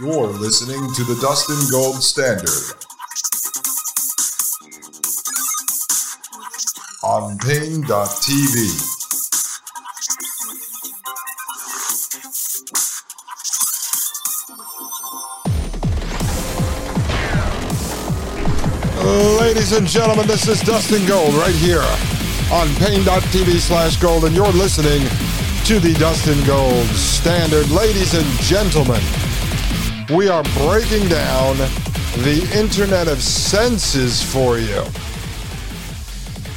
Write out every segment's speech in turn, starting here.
You're listening to the Dustin Gold Standard on Paine.tv. Ladies and gentlemen, this is Dustin Gold right here on Paine.tv slash gold, and you're listening to the Dustin Gold Standard. Ladies and gentlemen, we are breaking down the Internet of Senses for you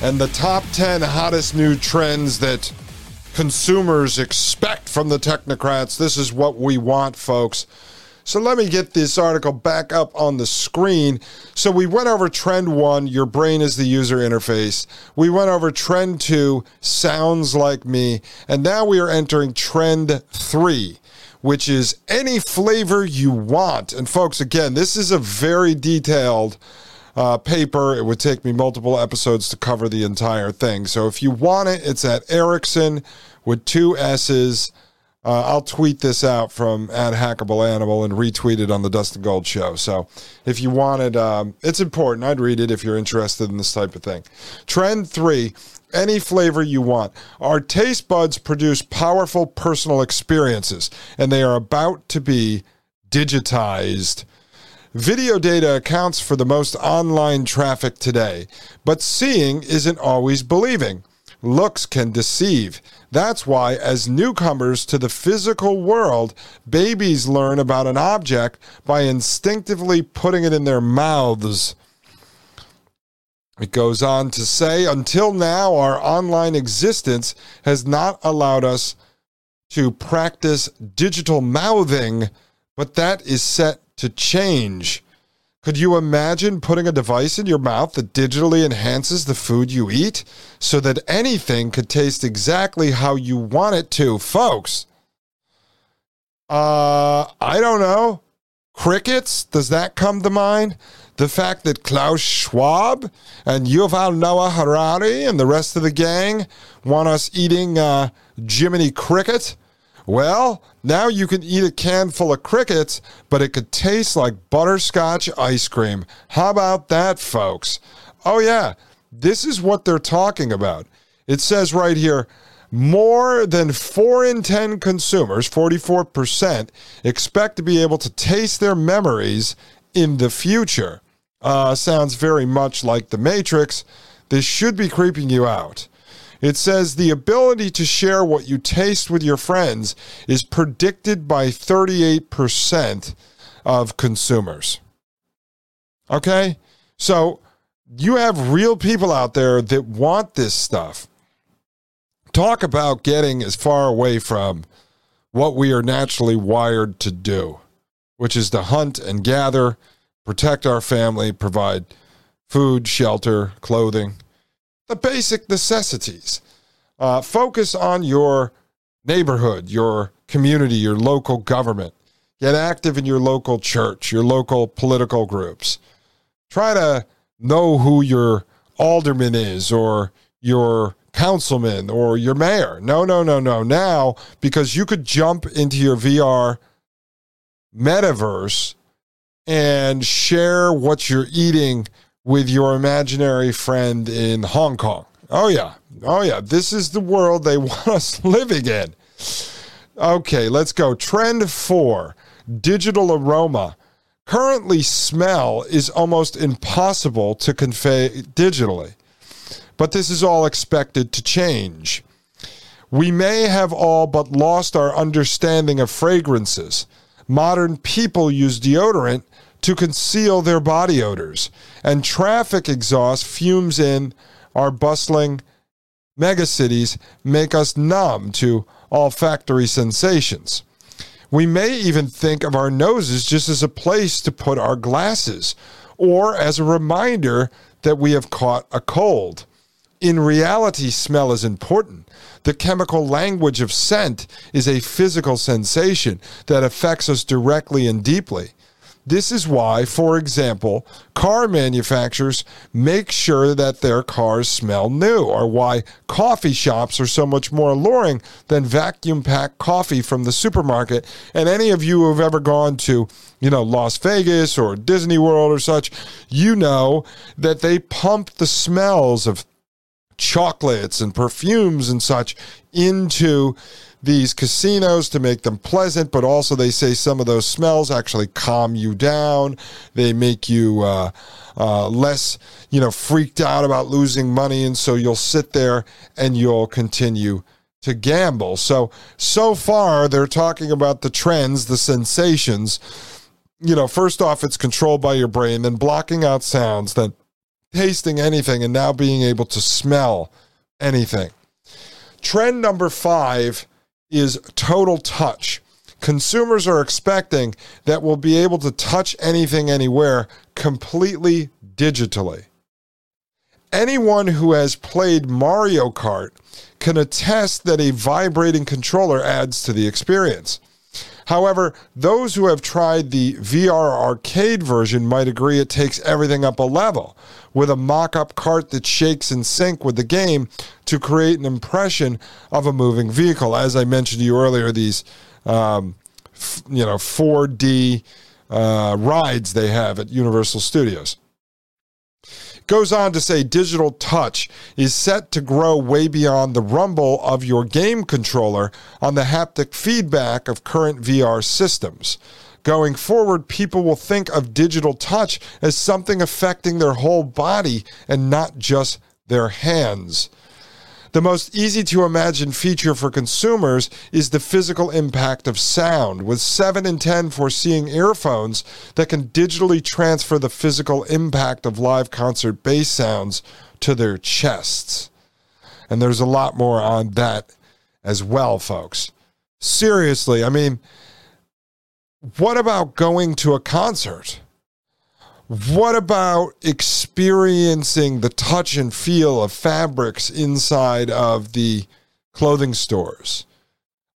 and the top 10 hottest new trends that consumers expect from the technocrats. This is what we want, folks. So let me get this article back up on the screen. So we went over trend one, your brain is the user interface. We went over trend two, sounds like me. And now we are entering trend three, which is any flavor you want. And folks, again, this is a very detailed uh, paper. It would take me multiple episodes to cover the entire thing. So if you want it, it's at Ericsson with two S's. Uh, I'll tweet this out from at Hackable Animal and retweet it on the Dustin Gold Show. So if you wanted, um, it's important. I'd read it if you're interested in this type of thing. Trend three any flavor you want. Our taste buds produce powerful personal experiences, and they are about to be digitized. Video data accounts for the most online traffic today, but seeing isn't always believing. Looks can deceive. That's why, as newcomers to the physical world, babies learn about an object by instinctively putting it in their mouths. It goes on to say, until now, our online existence has not allowed us to practice digital mouthing, but that is set to change. Could you imagine putting a device in your mouth that digitally enhances the food you eat so that anything could taste exactly how you want it to? Folks, uh, I don't know. Crickets, does that come to mind? The fact that Klaus Schwab and Yuval Noah Harari and the rest of the gang want us eating uh, Jiminy Cricket? Well, now you can eat a can full of crickets, but it could taste like butterscotch ice cream. How about that, folks? Oh, yeah, this is what they're talking about. It says right here more than 4 in 10 consumers, 44%, expect to be able to taste their memories in the future. Uh, sounds very much like The Matrix. This should be creeping you out. It says the ability to share what you taste with your friends is predicted by 38% of consumers. Okay? So you have real people out there that want this stuff. Talk about getting as far away from what we are naturally wired to do, which is to hunt and gather, protect our family, provide food, shelter, clothing the basic necessities. Uh, focus on your neighborhood, your community, your local government. Get active in your local church, your local political groups. Try to know who your alderman is or your councilman or your mayor. No, no, no, no. Now, because you could jump into your VR metaverse and share what you're eating with your imaginary friend in Hong Kong. Oh, yeah. Oh, yeah. This is the world they want us living in. Okay, let's go. Trend four digital aroma. Currently, smell is almost impossible to convey digitally, but this is all expected to change. We may have all but lost our understanding of fragrances. Modern people use deodorant to conceal their body odors, and traffic exhaust fumes in our bustling megacities make us numb to olfactory sensations. We may even think of our noses just as a place to put our glasses or as a reminder that we have caught a cold. In reality, smell is important. The chemical language of scent is a physical sensation that affects us directly and deeply. This is why, for example, car manufacturers make sure that their cars smell new, or why coffee shops are so much more alluring than vacuum packed coffee from the supermarket. And any of you who have ever gone to, you know, Las Vegas or Disney World or such, you know that they pump the smells of chocolates and perfumes and such into these casinos to make them pleasant, but also they say some of those smells actually calm you down. They make you uh, uh, less, you know, freaked out about losing money, and so you'll sit there and you'll continue to gamble. So so far they're talking about the trends, the sensations. You know, first off, it's controlled by your brain, then blocking out sounds, then tasting anything, and now being able to smell anything. Trend number five is total touch. Consumers are expecting that we'll be able to touch anything anywhere completely digitally. Anyone who has played Mario Kart can attest that a vibrating controller adds to the experience. However, those who have tried the VR arcade version might agree it takes everything up a level with a mock up cart that shakes in sync with the game to create an impression of a moving vehicle. As I mentioned to you earlier, these um, f- you know 4D uh, rides they have at Universal Studios. Goes on to say digital touch is set to grow way beyond the rumble of your game controller on the haptic feedback of current VR systems. Going forward, people will think of digital touch as something affecting their whole body and not just their hands. The most easy to imagine feature for consumers is the physical impact of sound, with 7 in 10 foreseeing earphones that can digitally transfer the physical impact of live concert bass sounds to their chests. And there's a lot more on that as well, folks. Seriously, I mean, what about going to a concert? What about experiencing the touch and feel of fabrics inside of the clothing stores?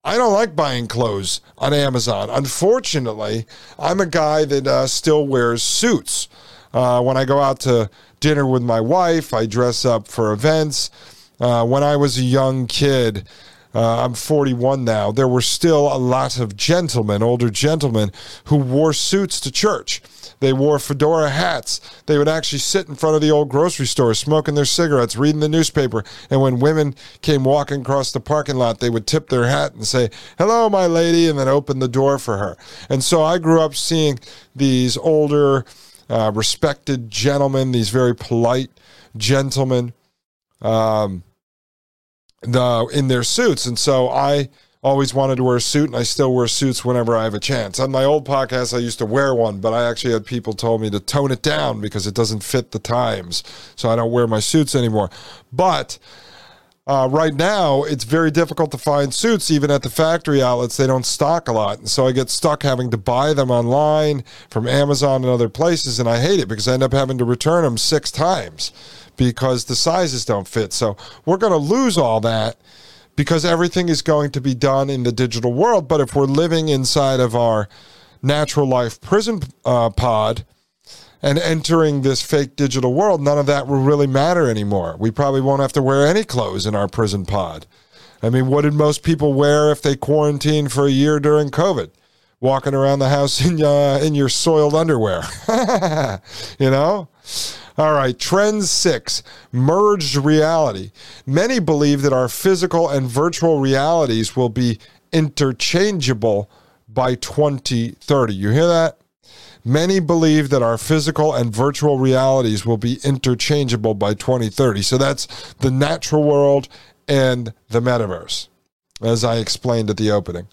I don't like buying clothes on Amazon. Unfortunately, I'm a guy that uh, still wears suits. Uh, when I go out to dinner with my wife, I dress up for events. Uh, when I was a young kid, uh, I'm 41 now. There were still a lot of gentlemen, older gentlemen, who wore suits to church. They wore fedora hats. They would actually sit in front of the old grocery store smoking their cigarettes, reading the newspaper. And when women came walking across the parking lot, they would tip their hat and say, Hello, my lady, and then open the door for her. And so I grew up seeing these older, uh, respected gentlemen, these very polite gentlemen. Um, the in their suits, and so I always wanted to wear a suit, and I still wear suits whenever I have a chance. On my old podcast, I used to wear one, but I actually had people told me to tone it down because it doesn't fit the times, so I don't wear my suits anymore. But uh, right now, it's very difficult to find suits, even at the factory outlets. They don't stock a lot. And so I get stuck having to buy them online from Amazon and other places. And I hate it because I end up having to return them six times because the sizes don't fit. So we're going to lose all that because everything is going to be done in the digital world. But if we're living inside of our natural life prison uh, pod and entering this fake digital world, none of that will really matter anymore. We probably won't have to wear any clothes in our prison pod. I mean, what did most people wear if they quarantined for a year during COVID? Walking around the house in uh, in your soiled underwear, you know. All right, trend six merged reality. Many believe that our physical and virtual realities will be interchangeable by 2030. You hear that? Many believe that our physical and virtual realities will be interchangeable by 2030. So that's the natural world and the metaverse as I explained at the opening.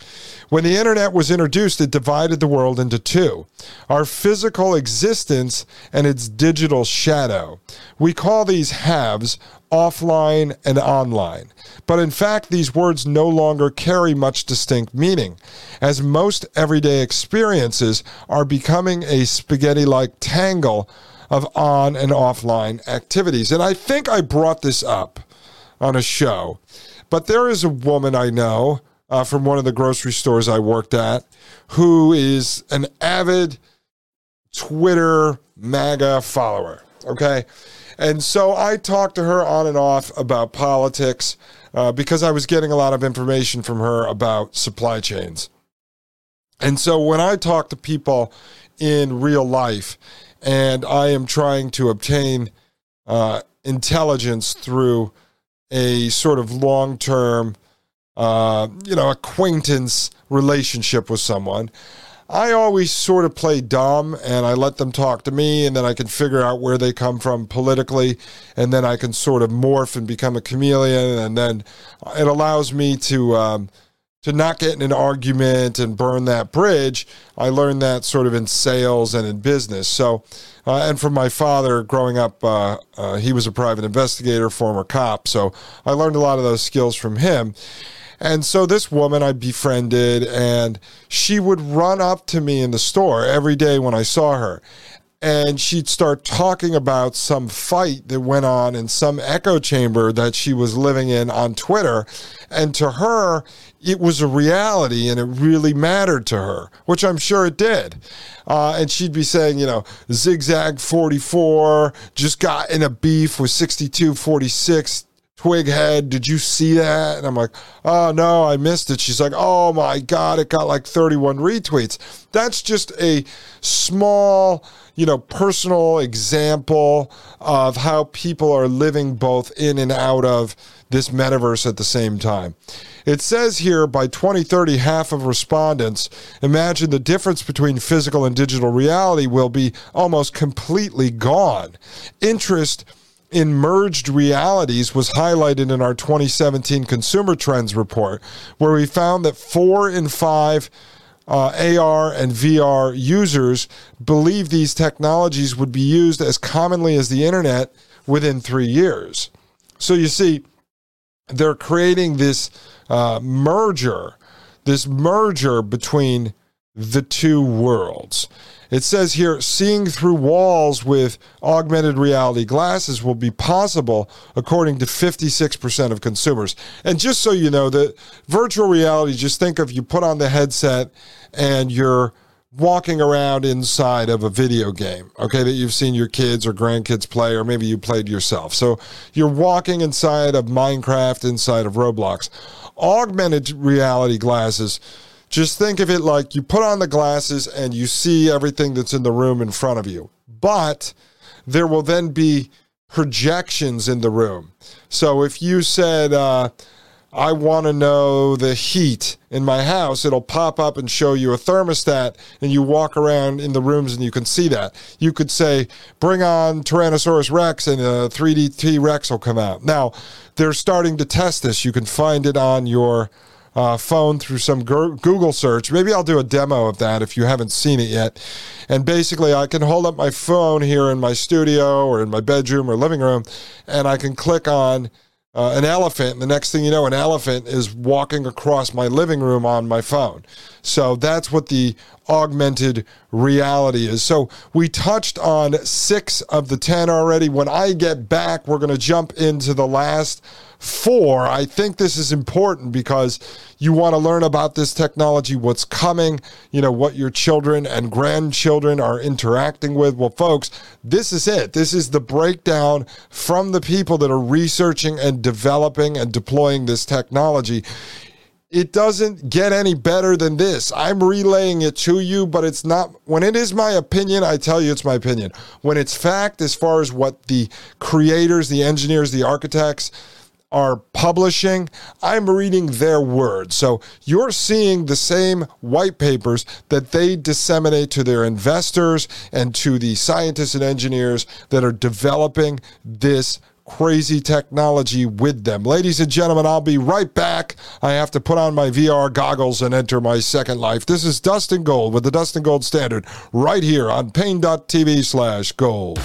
When the internet was introduced, it divided the world into two our physical existence and its digital shadow. We call these halves offline and online. But in fact, these words no longer carry much distinct meaning, as most everyday experiences are becoming a spaghetti like tangle of on and offline activities. And I think I brought this up on a show, but there is a woman I know uh, from one of the grocery stores I worked at who is an avid Twitter MAGA follower. Okay. And so I talked to her on and off about politics uh, because I was getting a lot of information from her about supply chains. And so when I talk to people in real life and I am trying to obtain uh, intelligence through a sort of long term, uh, you know, acquaintance relationship with someone, I always sort of play dumb and I let them talk to me, and then I can figure out where they come from politically, and then I can sort of morph and become a chameleon, and then it allows me to. Um, to not get in an argument and burn that bridge. I learned that sort of in sales and in business. So, uh, and from my father growing up, uh, uh, he was a private investigator, former cop. So I learned a lot of those skills from him. And so this woman I befriended, and she would run up to me in the store every day when I saw her. And she'd start talking about some fight that went on in some echo chamber that she was living in on Twitter. And to her, it was a reality and it really mattered to her, which I'm sure it did. Uh, and she'd be saying, you know, Zigzag 44 just got in a beef with 6246 twig head did you see that? And i'm like oh no i missed it. She's like oh my god it got like 31 retweets. That's just a small you know personal example of how people are living both in and out of this metaverse at the same time. It says here by 2030 half of respondents imagine the difference between physical and digital reality will be almost completely gone. Interest in merged realities was highlighted in our 2017 Consumer Trends report, where we found that four in five uh, AR and VR users believe these technologies would be used as commonly as the internet within three years. So you see, they're creating this uh, merger, this merger between the two worlds. It says here seeing through walls with augmented reality glasses will be possible, according to 56% of consumers. And just so you know, the virtual reality, just think of you put on the headset and you're walking around inside of a video game, okay, that you've seen your kids or grandkids play, or maybe you played yourself. So you're walking inside of Minecraft, inside of Roblox. Augmented reality glasses just think of it like you put on the glasses and you see everything that's in the room in front of you. But there will then be projections in the room. So if you said, uh, I want to know the heat in my house, it'll pop up and show you a thermostat, and you walk around in the rooms and you can see that. You could say, bring on Tyrannosaurus Rex, and a 3D T Rex will come out. Now, they're starting to test this. You can find it on your uh, phone through some Google search. Maybe I'll do a demo of that if you haven't seen it yet. And basically, I can hold up my phone here in my studio or in my bedroom or living room, and I can click on uh, an elephant. And the next thing you know, an elephant is walking across my living room on my phone. So that's what the augmented reality is. So we touched on six of the 10 already. When I get back, we're going to jump into the last four. I think this is important because you want to learn about this technology, what's coming, you know, what your children and grandchildren are interacting with. Well, folks, this is it. This is the breakdown from the people that are researching and developing and deploying this technology it doesn't get any better than this. I'm relaying it to you, but it's not, when it is my opinion, I tell you it's my opinion. When it's fact, as far as what the creators, the engineers, the architects, are publishing, I'm reading their words. So you're seeing the same white papers that they disseminate to their investors and to the scientists and engineers that are developing this crazy technology with them. Ladies and gentlemen, I'll be right back. I have to put on my VR goggles and enter my second life. This is Dustin Gold with the Dustin Gold Standard right here on Paine.tv slash gold.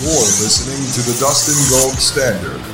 You're listening to the Dustin Gold Standard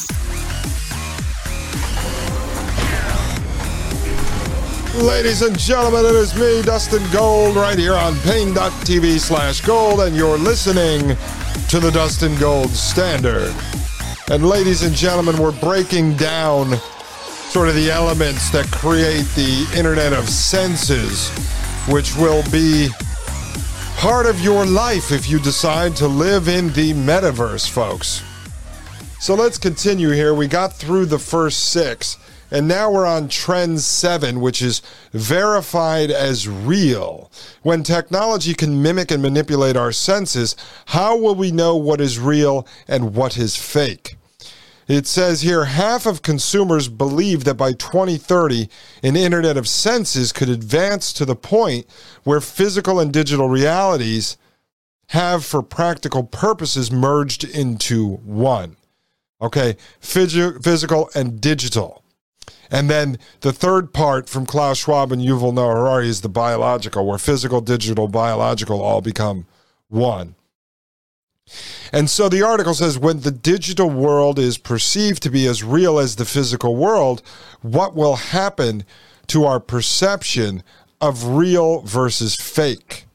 Ladies and gentlemen, it is me, Dustin Gold, right here on Paine.tv slash gold, and you're listening to the Dustin Gold Standard. And ladies and gentlemen, we're breaking down sort of the elements that create the Internet of Senses, which will be part of your life if you decide to live in the metaverse, folks. So let's continue here. We got through the first six. And now we're on trend seven, which is verified as real. When technology can mimic and manipulate our senses, how will we know what is real and what is fake? It says here half of consumers believe that by 2030, an Internet of Senses could advance to the point where physical and digital realities have, for practical purposes, merged into one. Okay, physical and digital. And then the third part from Klaus Schwab and Yuval Noah Harari is the biological, where physical, digital, biological all become one. And so the article says when the digital world is perceived to be as real as the physical world, what will happen to our perception of real versus fake?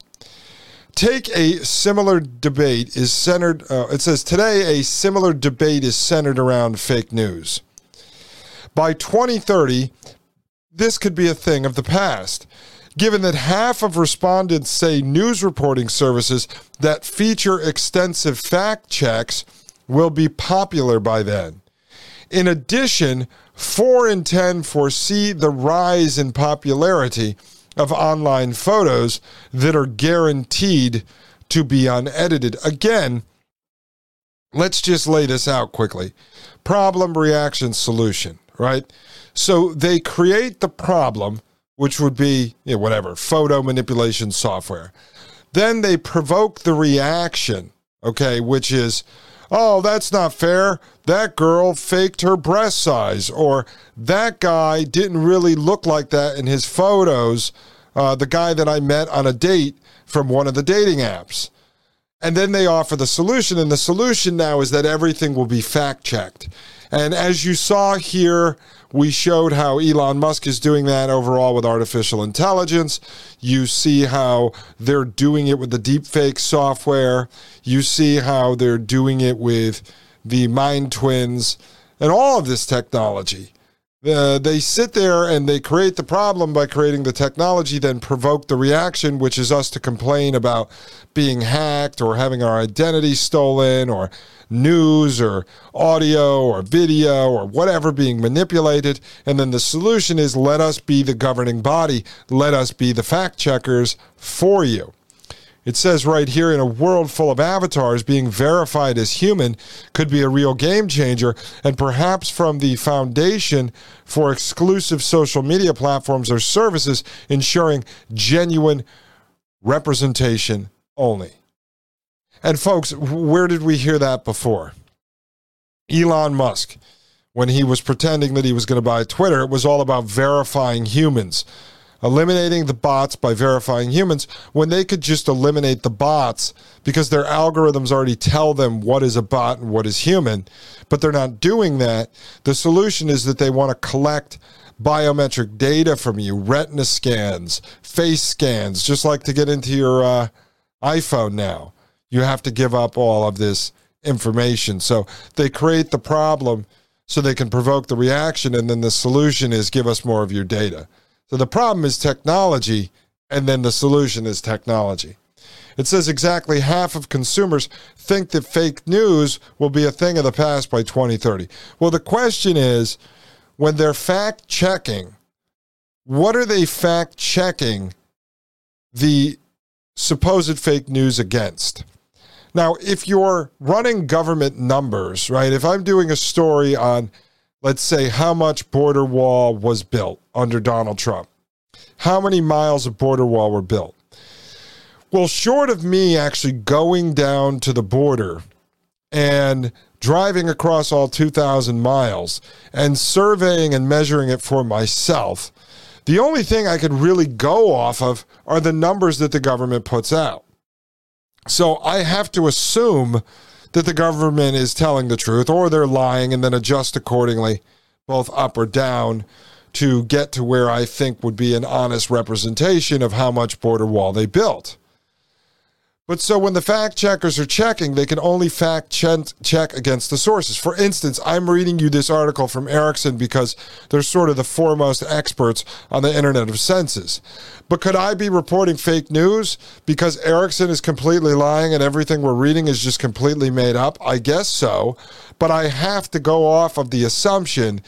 Take a similar debate is centered, uh, it says today a similar debate is centered around fake news. By 2030, this could be a thing of the past, given that half of respondents say news reporting services that feature extensive fact checks will be popular by then. In addition, 4 in 10 foresee the rise in popularity of online photos that are guaranteed to be unedited. Again, let's just lay this out quickly problem, reaction, solution right? So they create the problem, which would be you know, whatever, photo manipulation software. Then they provoke the reaction, okay, which is, oh, that's not fair. That girl faked her breast size, or that guy didn't really look like that in his photos. Uh, the guy that I met on a date from one of the dating apps. And then they offer the solution, and the solution now is that everything will be fact checked. And as you saw here, we showed how Elon Musk is doing that overall with artificial intelligence. You see how they're doing it with the deepfake software. You see how they're doing it with the Mind Twins and all of this technology. Uh, they sit there and they create the problem by creating the technology, then provoke the reaction, which is us to complain about being hacked or having our identity stolen or news or audio or video or whatever being manipulated. And then the solution is let us be the governing body, let us be the fact checkers for you. It says right here in a world full of avatars, being verified as human could be a real game changer, and perhaps from the foundation for exclusive social media platforms or services, ensuring genuine representation only. And folks, where did we hear that before? Elon Musk, when he was pretending that he was going to buy Twitter, it was all about verifying humans, eliminating the bots by verifying humans when they could just eliminate the bots because their algorithms already tell them what is a bot and what is human, but they're not doing that. The solution is that they want to collect biometric data from you, retina scans, face scans, just like to get into your uh, iPhone now you have to give up all of this information. So they create the problem so they can provoke the reaction, and then the solution is give us more of your data. So the problem is technology, and then the solution is technology. It says exactly half of consumers think that fake news will be a thing of the past by 2030. Well, the question is when they're fact checking, what are they fact checking the supposed fake news against? Now, if you're running government numbers, right? If I'm doing a story on, let's say, how much border wall was built under Donald Trump, how many miles of border wall were built? Well, short of me actually going down to the border and driving across all 2,000 miles and surveying and measuring it for myself, the only thing I could really go off of are the numbers that the government puts out. So I have to assume that the government is telling the truth or they're lying and then adjust accordingly, both up or down, to get to where I think would be an honest representation of how much border wall they built. But so when the fact checkers are checking, they can only fact check against the sources. For instance, I'm reading you this article from Ericsson because they're sort of the foremost experts on the Internet of Senses. But could I be reporting fake news because Ericsson is completely lying and everything we're reading is just completely made up? I guess so. But I have to go off of the assumption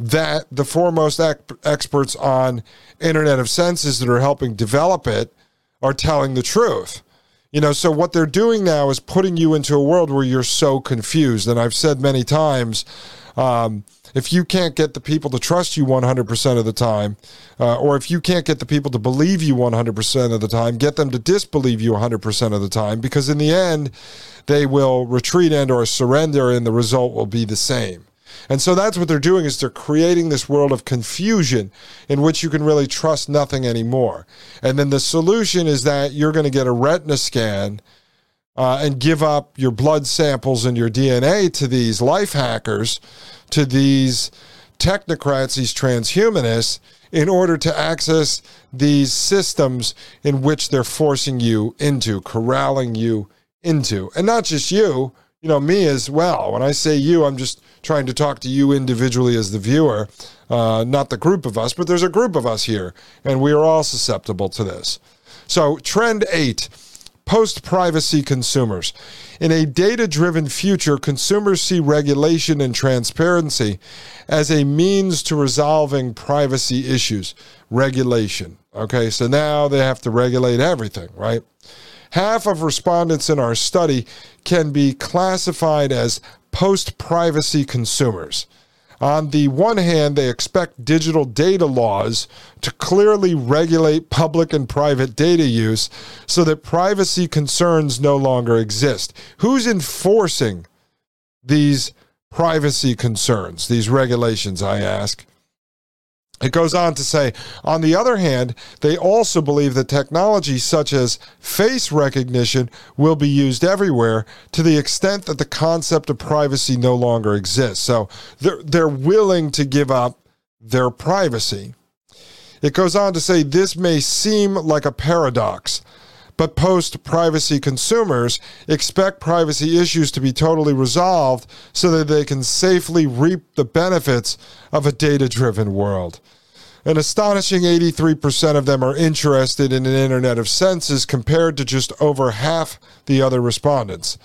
that the foremost experts on Internet of Senses that are helping develop it are telling the truth. You know, so what they're doing now is putting you into a world where you're so confused. And I've said many times, um, if you can't get the people to trust you 100% of the time, uh, or if you can't get the people to believe you 100% of the time, get them to disbelieve you 100% of the time, because in the end, they will retreat and or surrender, and the result will be the same. And so that's what they're doing is they're creating this world of confusion in which you can really trust nothing anymore. And then the solution is that you're going to get a retina scan uh, and give up your blood samples and your DNA to these life hackers, to these technocrats, these transhumanists, in order to access these systems in which they're forcing you into, corralling you into. And not just you, you know, me as well. When I say you, I'm just trying to talk to you individually as the viewer, uh, not the group of us, but there's a group of us here, and we are all susceptible to this. So, trend eight post privacy consumers. In a data driven future, consumers see regulation and transparency as a means to resolving privacy issues. Regulation. Okay, so now they have to regulate everything, right? Half of respondents in our study can be classified as post privacy consumers. On the one hand, they expect digital data laws to clearly regulate public and private data use so that privacy concerns no longer exist. Who's enforcing these privacy concerns, these regulations, I ask? It goes on to say, on the other hand, they also believe that technology such as face recognition will be used everywhere to the extent that the concept of privacy no longer exists. So they're, they're willing to give up their privacy. It goes on to say, this may seem like a paradox. But post privacy consumers expect privacy issues to be totally resolved so that they can safely reap the benefits of a data driven world. An astonishing 83% of them are interested in an Internet of Senses compared to just over half the other respondents.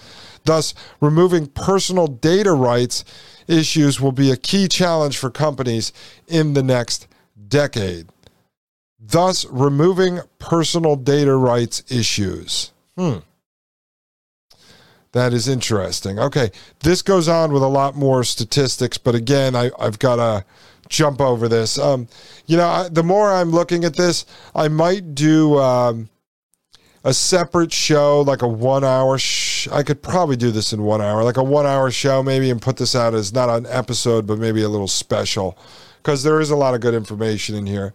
Thus, removing personal data rights issues will be a key challenge for companies in the next decade thus removing personal data rights issues. Hmm. That is interesting. Okay, this goes on with a lot more statistics, but again, I, have got to jump over this. Um, you know, I, the more I'm looking at this, I might do um, a separate show, like a one hour. I could probably do this in one hour, like a one hour show, maybe, and put this out as not an episode, but maybe a little special, because there is a lot of good information in here.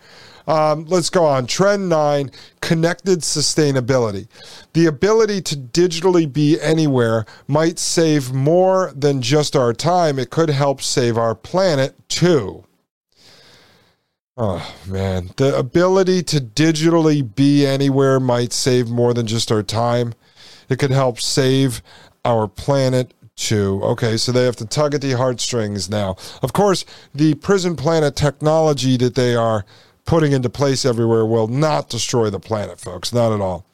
Um, let's go on. Trend nine connected sustainability. The ability to digitally be anywhere might save more than just our time, it could help save our planet too. Oh, man. The ability to digitally be anywhere might save more than just our time. It could help save our planet too. Okay, so they have to tug at the heartstrings now. Of course, the prison planet technology that they are putting into place everywhere will not destroy the planet, folks. Not at all.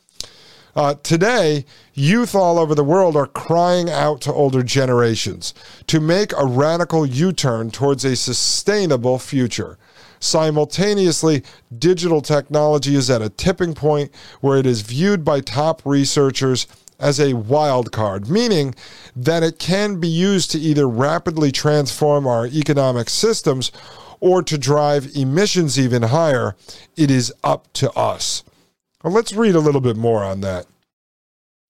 Uh, today, youth all over the world are crying out to older generations to make a radical U turn towards a sustainable future. Simultaneously, digital technology is at a tipping point where it is viewed by top researchers as a wild card, meaning that it can be used to either rapidly transform our economic systems or to drive emissions even higher, it is up to us. Let's read a little bit more on that.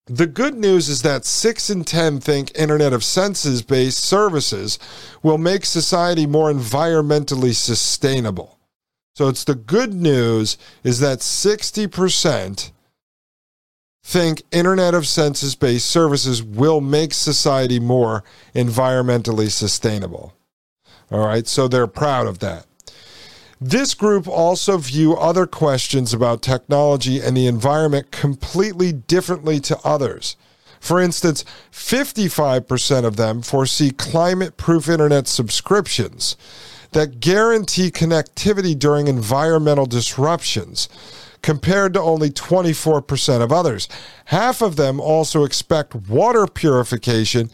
The good news is that 6 in 10 think Internet of Senses based services will make society more environmentally sustainable. So it's the good news is that 60% think Internet of Senses based services will make society more environmentally sustainable. All right, so they're proud of that. This group also view other questions about technology and the environment completely differently to others. For instance, 55% of them foresee climate proof internet subscriptions that guarantee connectivity during environmental disruptions, compared to only 24% of others. Half of them also expect water purification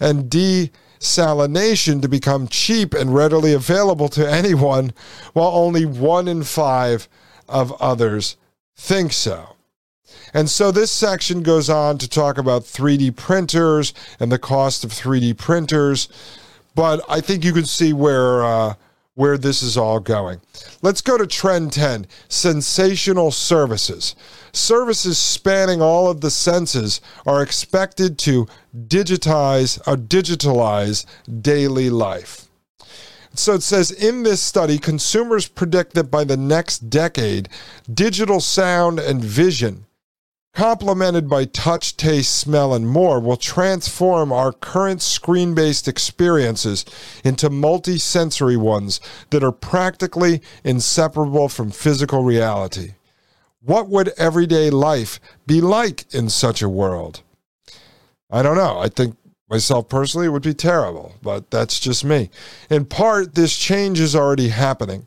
and de salination to become cheap and readily available to anyone, while only one in five of others think so. And so this section goes on to talk about 3D printers and the cost of 3D printers. But I think you can see where uh, where this is all going. Let's go to Trend 10 Sensational Services. Services spanning all of the senses are expected to digitize or digitalize daily life. So it says in this study, consumers predict that by the next decade, digital sound and vision complemented by touch, taste, smell, and more, will transform our current screen based experiences into multi-sensory ones that are practically inseparable from physical reality. What would everyday life be like in such a world? I don't know. I think myself personally it would be terrible, but that's just me. In part, this change is already happening.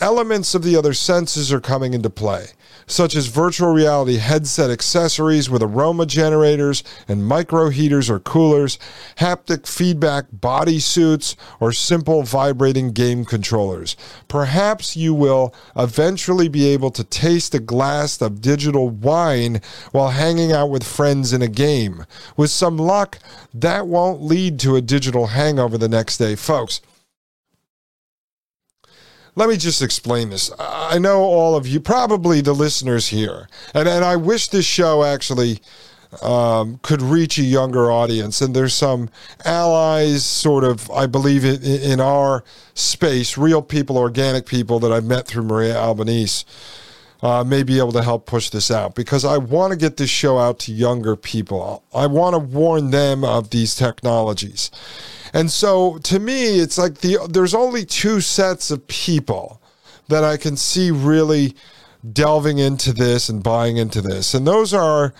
Elements of the other senses are coming into play such as virtual reality headset accessories with aroma generators and micro heaters or coolers, haptic feedback body suits, or simple vibrating game controllers. Perhaps you will eventually be able to taste a glass of digital wine while hanging out with friends in a game. With some luck, that won't lead to a digital hangover the next day, folks let me just explain this. I know all of you, probably the listeners here, and, and I wish this show actually um, could reach a younger audience. And there's some allies, sort of, I believe, in, in our space, real people, organic people that I've met through Maria Albanese. Uh, may be able to help push this out because I want to get this show out to younger people. I want to warn them of these technologies. And so to me, it's like the there's only two sets of people that I can see really delving into this and buying into this. And those are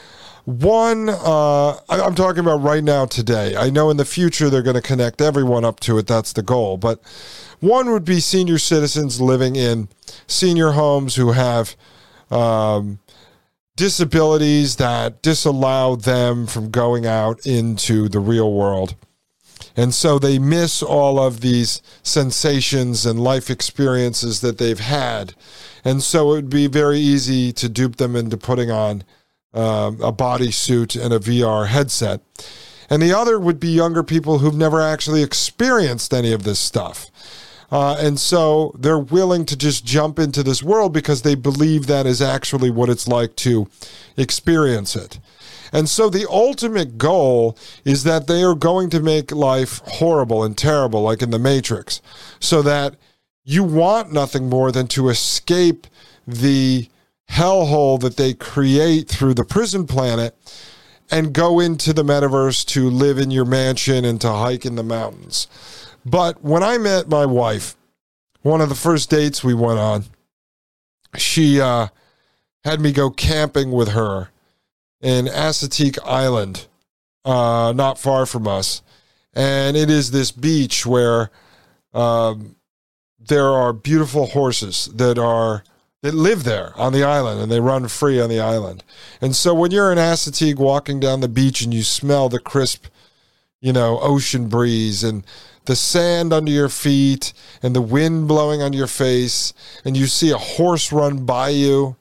one, uh, I'm talking about right now today. I know in the future they're going to connect everyone up to it. That's the goal. But one would be senior citizens living in senior homes who have um, disabilities that disallow them from going out into the real world. And so they miss all of these sensations and life experiences that they've had. And so it would be very easy to dupe them into putting on um, a bodysuit and a VR headset. And the other would be younger people who've never actually experienced any of this stuff. Uh, and so they're willing to just jump into this world because they believe that is actually what it's like to experience it. And so the ultimate goal is that they are going to make life horrible and terrible, like in the Matrix, so that you want nothing more than to escape the hellhole that they create through the prison planet and go into the metaverse to live in your mansion and to hike in the mountains. But when I met my wife, one of the first dates we went on, she uh, had me go camping with her in Assateague Island, uh, not far from us. And it is this beach where um, there are beautiful horses that are that live there on the island and they run free on the island. And so when you're in Assateague walking down the beach and you smell the crisp, you know, ocean breeze and the sand under your feet and the wind blowing on your face and you see a horse run by you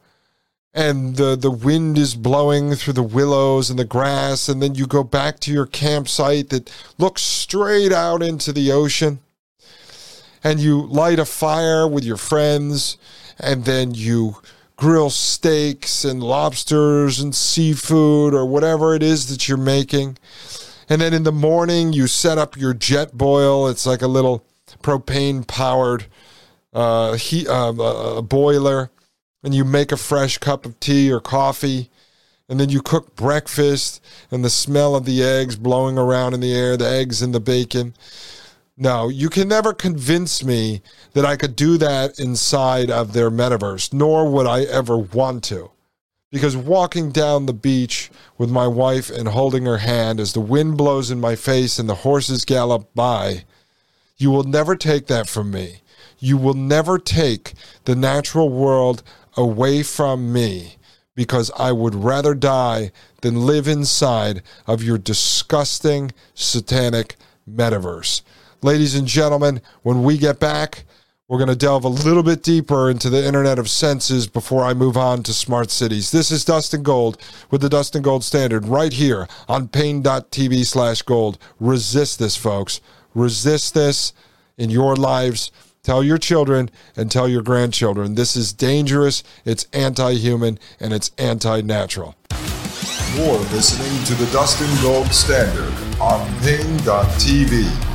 and the, the wind is blowing through the willows and the grass, and then you go back to your campsite that looks straight out into the ocean, and you light a fire with your friends, and then you grill steaks and lobsters and seafood or whatever it is that you're making. And then in the morning, you set up your jet boil. It's like a little propane powered uh, heat, uh, uh, boiler. And you make a fresh cup of tea or coffee. And then you cook breakfast and the smell of the eggs blowing around in the air, the eggs and the bacon. No, you can never convince me that I could do that inside of their metaverse, nor would I ever want to. Because walking down the beach with my wife and holding her hand as the wind blows in my face and the horses gallop by, you will never take that from me. You will never take the natural world away from me because I would rather die than live inside of your disgusting satanic metaverse. Ladies and gentlemen, when we get back, we're going to delve a little bit deeper into the Internet of Senses before I move on to smart cities. This is Dustin Gold with the Dustin Gold Standard right here on Paine.tv slash gold. Resist this, folks. Resist this in your lives. Tell your children and tell your grandchildren. This is dangerous, it's anti human, and it's anti natural. You're listening to the Dustin Gold Standard on Paine.tv.